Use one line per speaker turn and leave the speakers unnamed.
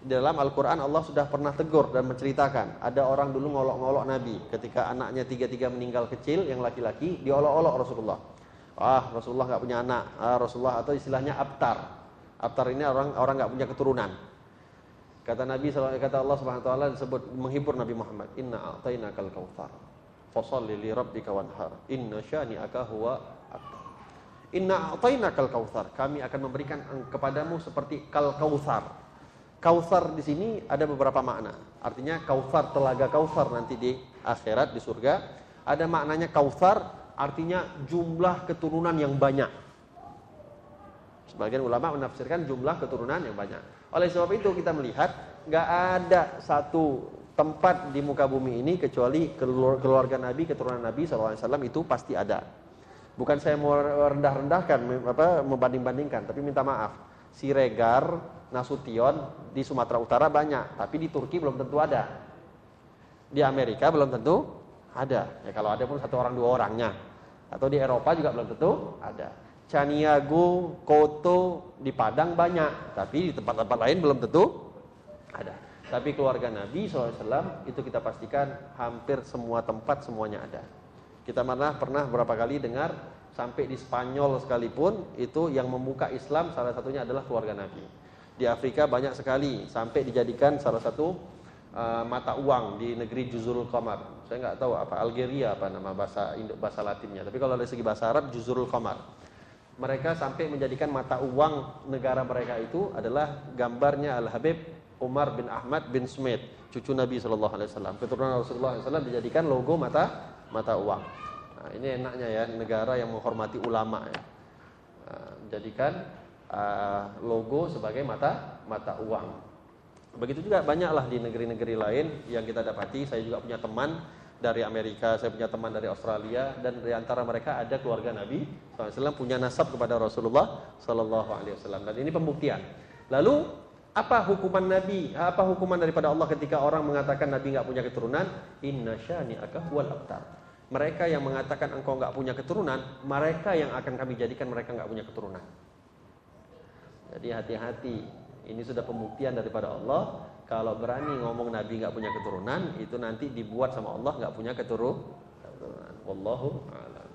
Di dalam Al-Quran Allah sudah pernah tegur dan menceritakan Ada orang dulu ngolok-ngolok Nabi Ketika anaknya tiga-tiga meninggal kecil Yang laki-laki diolok-olok Rasulullah Ah Rasulullah nggak punya anak ah, Rasulullah atau istilahnya abtar Abtar ini orang orang nggak punya keturunan Kata Nabi kata Allah Subhanahu wa taala disebut menghibur Nabi Muhammad, "Inna a'tainakal kautsar. Fashalli li rabbika wanhar. Inna syani'aka huwa abtar." Inna a'tainakal kautsar. Kami akan memberikan kepadamu seperti kal kautsar. Kautsar di sini ada beberapa makna. Artinya kautsar telaga kautsar nanti di akhirat di surga. Ada maknanya kautsar artinya jumlah keturunan yang banyak. Sebagian ulama menafsirkan jumlah keturunan yang banyak. Oleh sebab itu kita melihat nggak ada satu tempat di muka bumi ini kecuali keluarga Nabi, keturunan Nabi SAW itu pasti ada. Bukan saya mau rendah-rendahkan, apa membanding-bandingkan, tapi minta maaf. Siregar, Nasution di Sumatera Utara banyak, tapi di Turki belum tentu ada. Di Amerika belum tentu ada. Ya kalau ada pun satu orang dua orangnya. Atau di Eropa juga belum tentu ada. Caniago, Koto di Padang banyak, tapi di tempat-tempat lain belum tentu ada. Tapi keluarga Nabi SAW itu kita pastikan hampir semua tempat semuanya ada. Kita pernah pernah berapa kali dengar sampai di Spanyol sekalipun itu yang membuka Islam salah satunya adalah keluarga Nabi. Di Afrika banyak sekali sampai dijadikan salah satu uh, mata uang di negeri Juzurul Qamar. Saya nggak tahu apa Algeria apa nama bahasa Indo bahasa Latinnya. Tapi kalau dari segi bahasa Arab Juzurul Qamar. Mereka sampai menjadikan mata uang negara mereka itu adalah gambarnya Al Habib Umar bin Ahmad bin Smith, cucu Nabi Shallallahu Alaihi Wasallam. Keturunan Rasulullah SAW dijadikan logo mata mata uang. Nah, ini enaknya ya negara yang menghormati ulama ya. Nah, jadikan uh, logo sebagai mata mata uang. Begitu juga banyaklah di negeri-negeri lain yang kita dapati. Saya juga punya teman dari Amerika, saya punya teman dari Australia dan di antara mereka ada keluarga Nabi SAW punya nasab kepada Rasulullah Wasallam dan ini pembuktian. Lalu apa hukuman Nabi? Apa hukuman daripada Allah ketika orang mengatakan Nabi nggak punya keturunan? Inna syani'aka wal abtar. Mereka yang mengatakan engkau nggak punya keturunan, mereka yang akan kami jadikan mereka nggak punya keturunan. Jadi hati-hati. Ini sudah pembuktian daripada Allah. Kalau berani ngomong Nabi nggak punya keturunan, itu nanti dibuat sama Allah nggak punya keturunan. Wallahu a'lam.